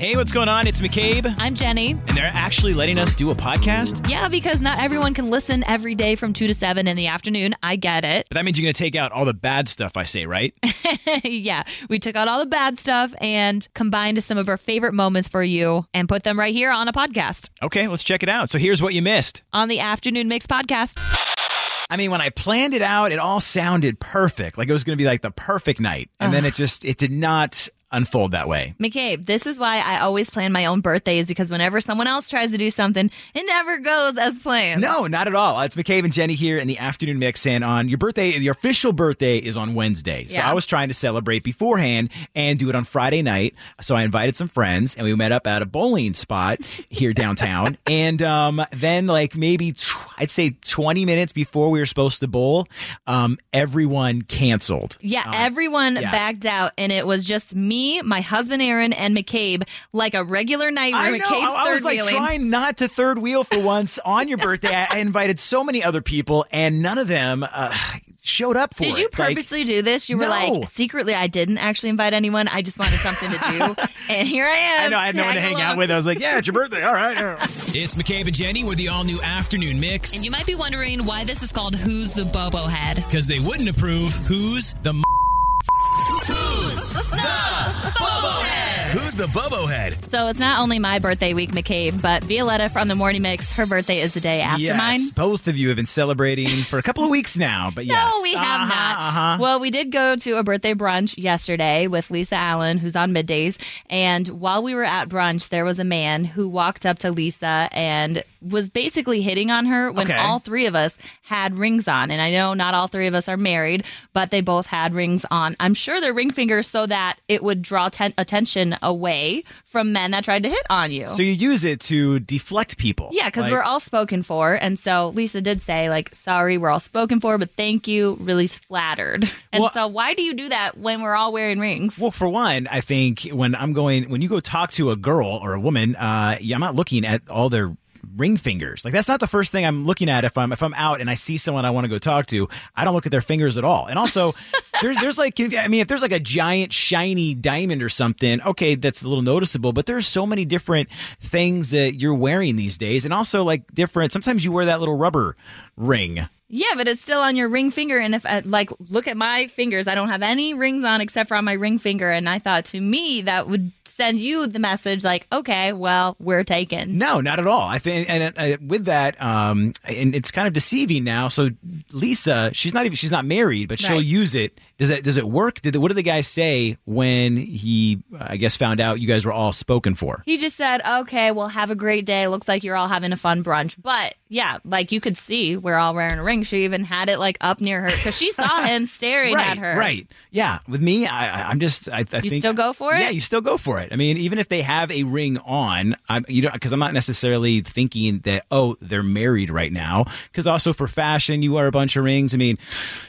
Hey, what's going on? It's McCabe, I'm Jenny. and they're actually letting us do a podcast. Yeah, because not everyone can listen every day from 2 to 7 in the afternoon. I get it. But that means you're going to take out all the bad stuff I say, right? yeah, we took out all the bad stuff and combined some of our favorite moments for you and put them right here on a podcast okay, let's check it out. So here's what you missed. on the Afternoon Mix podcast. I mean, when I planned it out, it all sounded perfect. Like it was going to be like the perfect night. And then it just, it did not unfold that way. McCabe, this is why I always plan my own birthdays because whenever someone else tries to do something, it never goes as planned. No, not at all. It's McCabe and Jenny here in the afternoon mix. And on your birthday, your official birthday is on Wednesday. So Yeah. I was trying to celebrate beforehand and do it on Friday night. So I invited some friends and we met up at a bowling spot here downtown. and um, then, like maybe tw- I'd say 20 minutes before we were supposed to bowl, um, everyone canceled. Yeah, Uh, everyone yeah. backed out, and it was just me, my husband Aaron, and McCabe, like a regular night I where know. McCabe's I, I was like wheeling. trying not to third wheel for once on your birthday. I, I invited so many other people, and none of them uh, showed up for Did it. you Like, purposely do this? You were No. like, secretly, I didn't actually invite anyone. I just wanted something to do. and here I am. I know I had no one to tagging hang out with. I was like, "Yeah, it's your birthday. All right." yeah." It's McCabe and Jenny with the all new afternoon mix. And you might be wondering why this is called Who's the Bobo Head? Because they wouldn't approve who's the the Bobo Head? So it's not only my birthday week, McCabe, but Violetta from the Morning Mix, her birthday is the day after yes, mine. both of you have been celebrating for a couple of weeks now. But yes, No, we have Uh-huh, not. Uh-huh. Well, we did go to a birthday brunch yesterday with Lisa Allen, who's on middays. And while we were at brunch, there was a man who walked up to Lisa and was basically hitting on her when Okay. all three of us had rings on. And I know not all three of us are married, but they both had rings on. I'm sure they're ring fingers so that it would draw ten- attention away from men that tried to hit on you. so you use it to deflect people. Yeah, because Like, we're all spoken for. And so Lisa did say, like, sorry, we're all spoken for, but thank you. Really flattered. And Well- so why do you do that when we're all wearing rings? Well, for one, I think when I'm going, when you go talk to a girl or a woman, uh, I'm not looking at all their ring fingers. Like that's not the first thing I'm looking at if I'm if I'm out and I see someone I want to go talk to. I don't look at their fingers at all. And also, there's there's like I mean, if there's like a giant shiny diamond or something, okay, that's a little noticeable. But there's so many different things that you're wearing these days, and also like different. Sometimes you wear that little rubber ring. yeah, but it's still on your ring finger. And if, I, like, look at my fingers, I don't have any rings on except for on my ring finger. And I thought to me, that would send you the message, like, okay, well, we're taken. No, not at all. I think, and uh, with that, um, and it's kind of deceiving now. So Lisa, she's not even she's not married, but she'll Right. use it. Does it does it work? Did the, what did the guy say when he, I guess, found out you guys were all spoken for? He just said, okay, well, have a great day. Looks like you're all having a fun brunch. But yeah, like you could see we're all wearing a ring. She even had it like up near her because she saw him staring right, at her. right. Yeah, with me, I, I'm just, I, I You think still go for it? Yeah, you still go for it. I mean, even if they have a ring on, I'm you know because I'm not necessarily thinking that oh they're married right now. Because also for fashion, you wear a bunch of rings. I mean,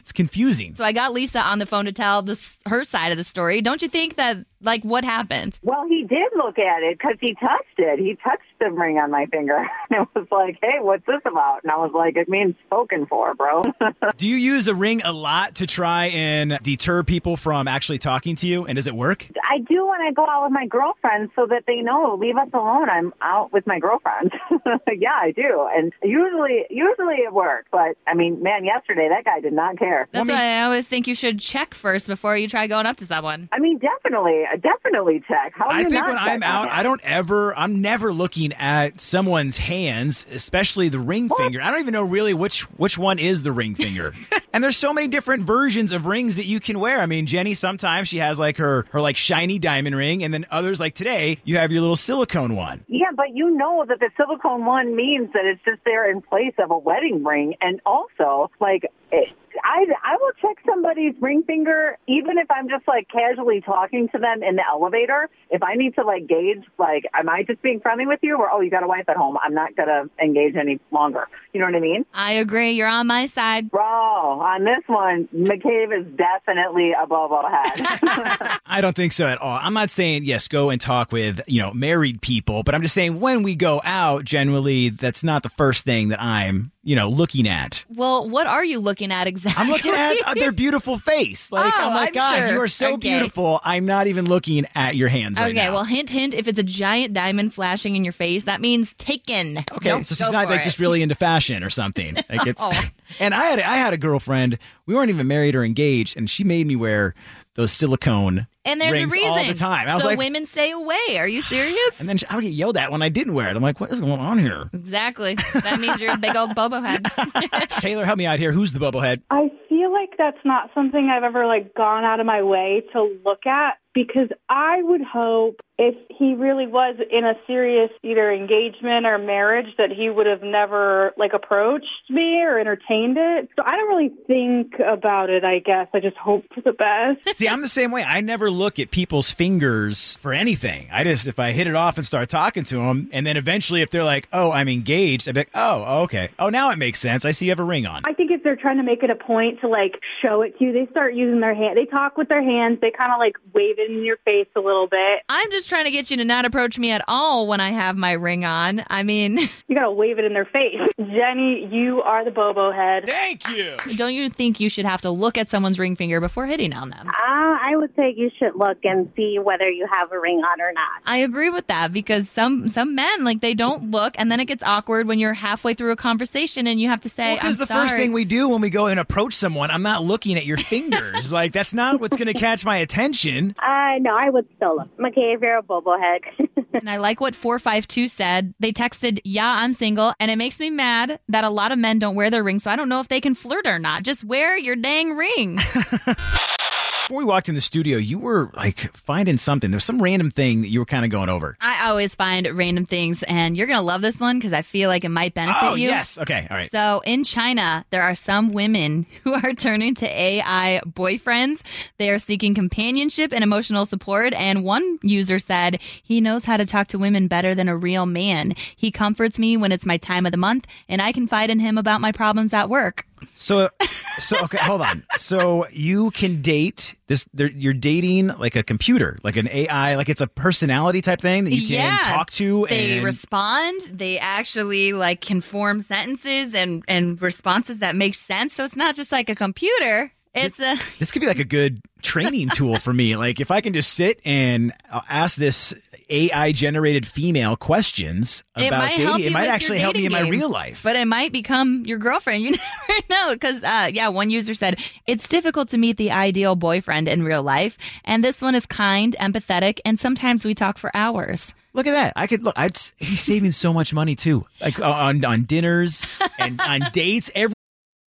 it's confusing. So I got Lisa on the phone to tell this her side of the story. Don't you think that like what happened? Well, he did look at it because he touched it. He touched the ring on my finger. And it was like, hey, what's this about? And I was like, it means spoken for, bro. Do you use a ring a lot to try and deter people from actually talking to you? And does it work? I do when I go out with my girlfriends so that they know, leave us alone. I'm out with my girlfriends. yeah, I do. And usually, usually it works. But I mean, man, yesterday that guy did not care. That's why I always think you should check first before you try going up to someone. I mean, definitely, definitely check. How I think when I'm out, that? I don't ever, I'm never looking at someone's hands, especially the ring finger. I don't even know really which which one is the ring finger. and there's so many different versions of rings that you can wear. I mean, Jenny sometimes she has like her her like shiny diamond ring, and then others like today you have your little silicone one. Yeah, but you know that the silicone one means that it's just there in place of a wedding ring. And also, like, it, I, I will check somebody's ring finger, even if I'm just like casually talking to them in the elevator. If I need to like gauge, like, am I just being friendly with you or, oh, you got a wife at home? I'm not going to engage any longer. You know what I mean? I agree. You're on my side. Bro, on this one, McCabe is definitely a Bobo head. I don't think so at all. I'm not saying yes, go and talk with you know married people, but I'm just saying when we go out, generally that's not the first thing that I'm you know looking at. Well, what are you looking at exactly? I'm looking at uh, their beautiful face. Like Oh, I'm like, I'm God, sure. you are so Okay. beautiful. I'm not even looking at your hands right now. Okay, well, hint, hint. If it's a giant diamond flashing in your face, that means taken. Okay, Don't so she's not like it. just really into fashion or something. Like it's, No. and I had I had a girlfriend. We weren't even married or engaged, and she made me wear those silicone And there's a reason all the time. I was so like, women stay away. Are you serious? and then I would get yelled at when I didn't wear it. I'm like, what is going on here? exactly. That means you're a big old bobo head. Taylor, help me out here. Who's the Bobo Head? I feel like that's not something I've ever like gone out of my way to look at because I would hope if he really was in a serious either engagement or marriage that he would have never like approached me or entertained it. So I don't really think about it, I guess. I just hope for the best. See, I'm the same way. I never look at people's fingers for anything. I just, if I hit it off and start talking to them, and then eventually if they're like, oh, I'm engaged, I'd be like, oh, okay. Oh, now it makes sense. I see you have a ring on. I think if they're trying to make it a point to like show it to you, they start using their hand. They talk with their hands. They kind of like wave it in your face a little bit. I'm just trying to get you to not approach me at all when I have my ring on. I mean, You got to wave it in their face. Jenny, you are the bobo head. Thank you. don't you think you should have to look at someone's ring finger before hitting on them? Uh, I would say you should look and see whether you have a ring on or not. I agree with that because some some men like they don't look, and then it gets awkward when you're halfway through a conversation and you have to say, Because "I'm the first thing we do when we go and approach someone, I'm not looking at your fingers. like that's not what's going to catch my attention. Uh, no, I would still look. Okay, if you're a bobo head. And I like what 452 said. They texted, Yeah, I'm single. And it makes me mad that a lot of men don't wear their rings. So I don't know if they can flirt or not. Just wear your dang ring. Before we walked in the studio, you were like finding something. There's some random thing that you were kind of going over. I always find random things. And you're going to love this one because I feel like it might benefit Oh you. yes. Okay. All right. So in China, there are some women who are turning to AI boyfriends. They are seeking companionship and emotional support. And one user said, he knows how to talk to women better than a real man. He comforts me when it's my time of the month and I confide in him about my problems at work. So, so okay, hold on. So you can date this. You're dating like a computer, like an AI, like it's a personality type thing that you can Yeah, talk to. They and respond. They actually like can form sentences and and responses that make sense. So it's not just like a computer. It's a this could be like a good training tool for me. Like if I can just sit and uh, ask this AI generated female questions It about dating, it might actually help me in dating my game. real life. But it might become your girlfriend. You never know. Because, uh, yeah, one user said, it's difficult to meet the ideal boyfriend in real life. And this one is kind, empathetic, and sometimes we talk for hours. Look at that! I could look. I'd, he's saving so much money too, like on on dinners and on dates. Every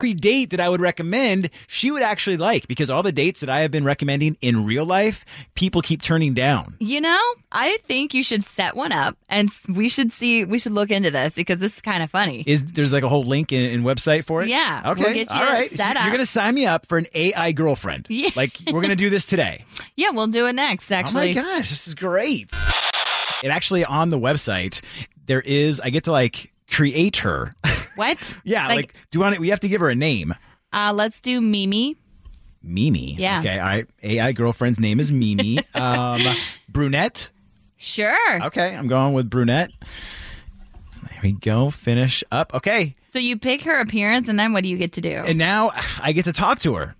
Every date that I would recommend, she would actually like because all the dates that I have been recommending in real life, people keep turning down. You know, I think you should set one up and we should see, we should look into this because this is kind of funny. Is there's like a whole link in, in website for it? Yeah, Okay. we'll get you all right. Set up. You're gonna sign me up for an AI girlfriend. Yeah. Like we're gonna do this today. yeah, we'll do it next, actually. Oh my gosh, this is great. It actually on the website there is I get to like create her. What? yeah, like, do you want it? We have to give her a name. uh, let's do Mimi. Mimi. Yeah. Okay. All right. AI girlfriend's name is Mimi. um, brunette. Sure. Okay, I'm going with brunette. There we go. Finish up. Okay. So you pick her appearance and then what do you get to do? And now I get to talk to her.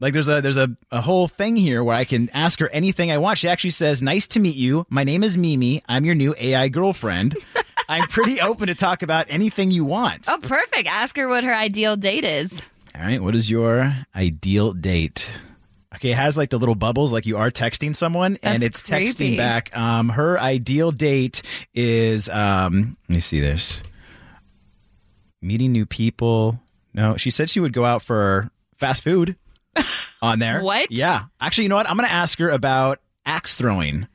Like there's a there's a, a whole thing here where I can ask her anything I want. She actually says, "Nice to meet you. My name is Mimi. I'm your new AI girlfriend. I'm pretty open to talk about anything you want." oh, perfect. Ask her what her ideal date is. All right. What is your ideal date? Okay, it has like the little bubbles, like you are texting someone, and That's it's texting back. Um, her ideal date is um, let me see this. Meeting new people. No, she said she would go out for fast food on there. What? Yeah. Actually, you know what? I'm going to ask her about axe throwing.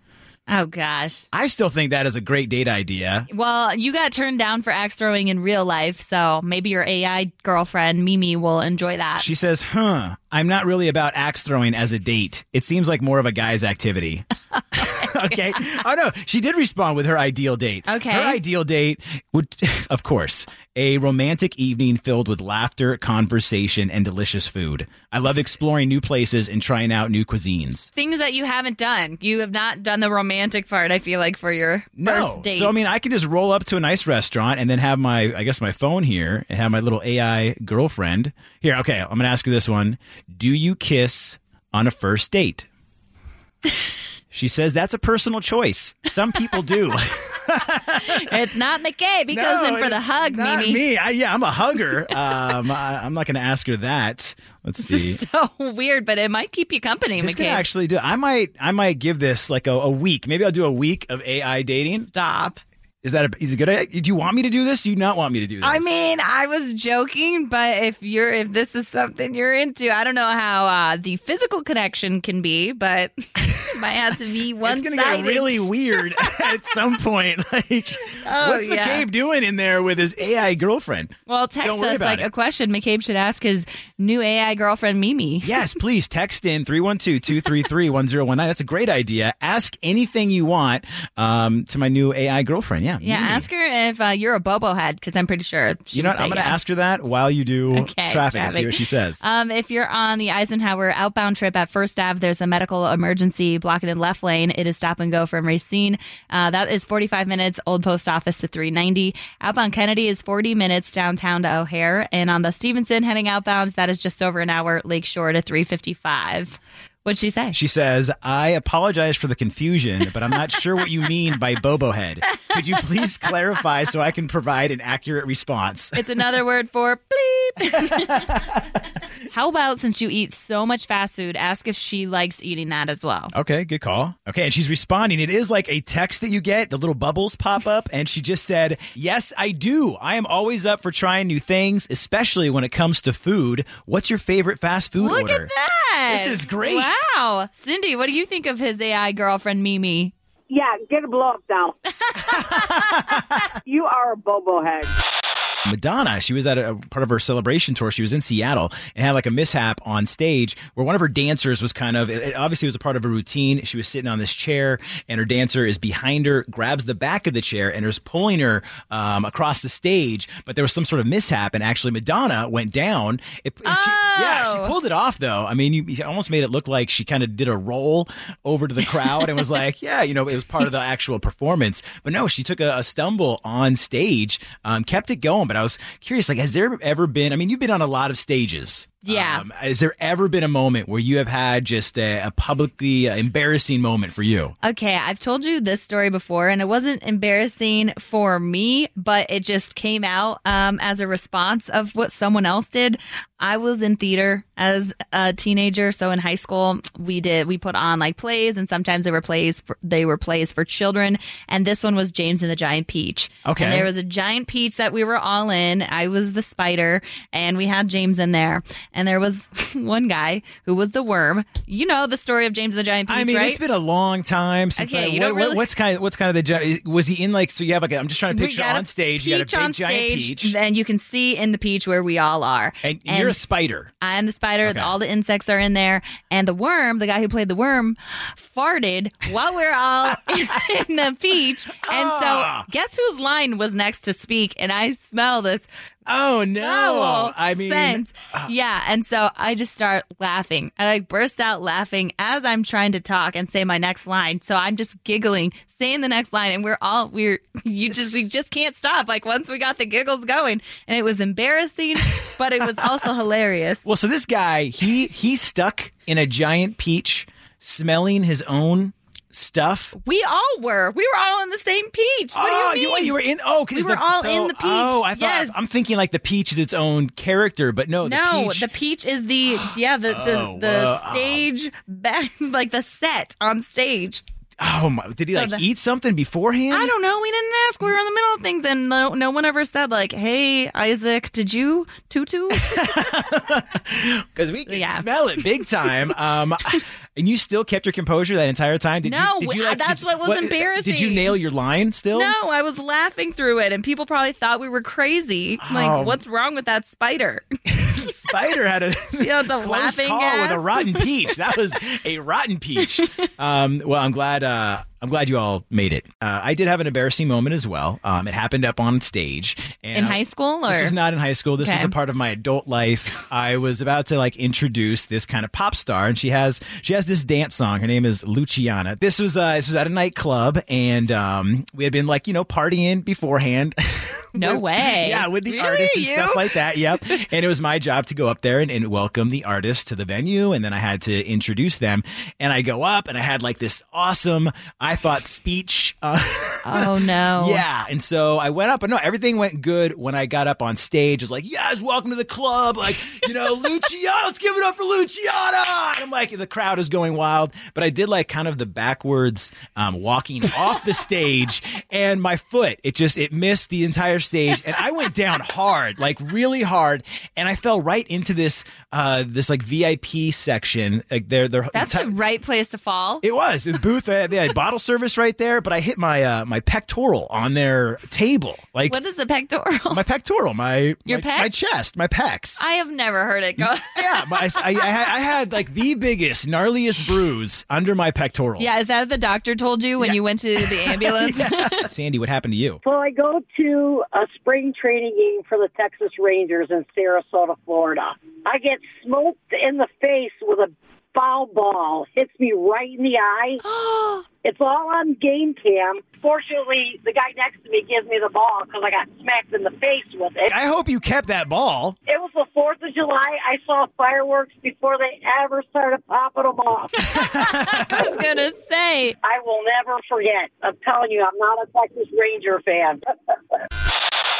Oh gosh. I still think that is a great date idea. Well, you got turned down for axe throwing in real life, so maybe your AI girlfriend Mimi will enjoy that. She says, huh, I'm not really about axe throwing as a date. It seems like more of a guy's activity. okay. Oh, no. She did respond with her ideal date. Okay. Her ideal date would, of course, a romantic evening filled with laughter, conversation, and delicious food. I love exploring new places and trying out new cuisines. Things that you haven't done. You have not done the romantic part, I feel like, for your No. first date. So, I mean, I can just roll up to a nice restaurant and then have my, I guess, my phone here and have my little AI girlfriend. Here, okay, I'm going to ask you this one. Do you kiss on a first date? She says that's a personal choice. Some people do. it's not McCabe He goes in for the hug, not Mimi. me. I, yeah, I'm a hugger. Um, I, I'm not going to ask her that. Let's see. So weird, but it might keep you company, This could actually do. I might. I might give this like a, a week. Maybe I'll do a week of AI dating. Stop. Is that a, is it good? idea? Do you want me to do this? Do you not want me to do this? I mean, I was joking, but if you're if this is something you're into, I don't know how uh, the physical connection can be, but it might have to be one it's gonna get really weird at some point. Like, Oh, what's yeah. McCabe doing in there with his AI girlfriend? Well, text us like it. a question McCabe should ask his new AI girlfriend Mimi. Yes, please text in 312-233-1019. That's a great idea. Ask anything you want um, to my new AI girlfriend. Yeah. Yeah, Mimi. ask her if uh, you're a bobo head because I'm pretty sure. She You know what? I'm going to yes. ask her that while you do Okay, traffic, and see what she says. Um, if you're on the Eisenhower outbound trip at First Ave, there's a medical emergency blocking the left lane. It is stop and go from Racine. Uh, that is 45 minutes. Old Post Office to 390. Outbound Kennedy is 40 minutes downtown to O'Hare, and on the Stevenson heading outbound, that is just over an hour. Lakeshore to 355. What'd she say? She says, I apologize for the confusion, but I'm not sure what you mean by bobo head. Could you please clarify so I can provide an accurate response? It's another word for bleep. How about since you eat so much fast food, ask if she likes eating that as well. Okay, good call. Okay, and she's responding. It is like a text that you get, the little bubbles pop up, and she just said, Yes, I do. I am always up for trying new things, especially when it comes to food. What's your favorite fast food Look order? at that. This is great. Wow. Cindy, what do you think of his AI girlfriend, Mimi? Yeah, get a blow up down. you are a bobo head. Madonna, she was at a, part of her celebration tour. She was in Seattle and had like a mishap on stage where one of her dancers was kind of, it, obviously was a part of a routine. She was sitting on this chair and her dancer is behind her, grabs the back of the chair and is pulling her um, across the stage. But there was some sort of mishap and actually Madonna went down. It, and she, yeah, she Oh. pulled it off though. I mean, you, you almost made it look like she kind of did a roll over to the crowd and was like, yeah, you know, it was part of the actual performance. But no, she took a, a stumble on stage, um, kept it going. But I was curious, like, has there ever been? I mean, you've been on a lot of stages. Yeah. Um, has there ever been a moment where you have had just a, a publicly uh, embarrassing moment for you? Okay, I've told you this story before, and it wasn't embarrassing for me, but it just came out um, as a response of what someone else did. I was in theater as a teenager, so in high school we did we put on like plays, and sometimes they were plays for, they were plays for children, and this one was James and the Giant Peach. Okay. and there was a giant peach that we were all in. I was the spider, and we had James in there, and there was one guy who was the worm. You know the story of James and the Giant Peach, I mean, right? it's been a long time since. Okay, I, you what, don't really- what's kind of what's kind of the was he in like? So you have like a, I'm just trying to picture on stage. You got a big on giant stage, peach, and you can see in the peach where we all are. and, you're a spider. I'm the spider. Okay. All the insects are in there, and the worm, the guy who played the worm, farted while we're all in the peach. And Ah. so, guess whose line was next to speak? And I smell this Oh no! I mean, scent. Uh, yeah. And so I just start laughing. I like burst out laughing as I'm trying to talk and say my next line. So I'm just giggling, saying the next line, and we're all we're you just we just can't stop. Like once we got the giggles going, and it was embarrassing, but it was also hilarious. Well, so this guy, he he's stuck in a giant peach, smelling his own stuff? We all were. We were all in the same peach. What oh, do you ah, mean? you were in. Oh, because We were the, all so- in the peach. Oh, I thought Yes. I'm thinking like the peach is its own character, but no, no, the peach. the peach is the yeah the the, Oh, the stage back like the set on stage. Oh my! Did he So like the- eat something beforehand? I don't know. We didn't ask. We were in the middle of things, and no, no one ever said like, "Hey, Isaac, did you tutu?" because we can Yeah. smell it big time. Um, and you still kept your composure that entire time. Did No, you, did you like, that's did- what was embarrassing. Did you nail your line still? no, I was laughing through it, and people probably thought we were crazy. Oh. Like, what's wrong with that spider? Spider had a Yeah, it's a close laughing call with a rotten peach. That was a rotten peach. Um, well, I'm glad. Uh, I'm glad you all made it. Uh, I did have an embarrassing moment as well. Um, it happened up on stage and In I- high school, This is not in high school. This Okay. was a part of my adult life. I was about to like introduce this kind of pop star, and she has she has this dance song. Her name is Luciana. This was uh, this was at a nightclub, and um, we had been like you know partying beforehand. no with- way. Yeah, with the Really? artists and You? stuff like that. Yep. and it was my job to go up there and, and welcome the artists to the venue. And then I had to introduce them. And I go up and I had like this awesome, I thought, speech. Uh, Oh no. yeah. And so I went up, but no, everything went good when I got up on stage. I was like, yes, welcome to the club. Like, you know, Luciana, let's give it up for Luciana. And I'm like, the crowd is going wild. But I did like kind of the backwards um, walking off the stage and my foot, it just, it missed the entire stage. And I went down hard, like really hard. And I fell right into this, uh, this like VIP section. Like they're, they're, That's the right place to fall. it was. The booth, uh, they had bottle service right there, but I hit my uh, my pectoral on their table. Like what is a pectoral? my pectoral, my Your my, my chest, my pecs. I have never heard it go. yeah, my, I, I, had, I had like the biggest, gnarliest bruise under my pectorals. yeah, is that what the doctor told you when Yeah. you went to the ambulance? Sandy, what happened to you? So I go to a spring training game for the Texas Rangers in Sarasota, Florida. I get smoked in the face with a foul ball. Hits me right in the eye. It's all on game cam. Fortunately, the guy next to me gives me the ball because I got smacked in the face with it. I hope you kept that ball. It was the 4th of July. I saw fireworks before they ever started popping them off. I was gonna say. I will never forget. I'm telling you, I'm not a Texas Ranger fan.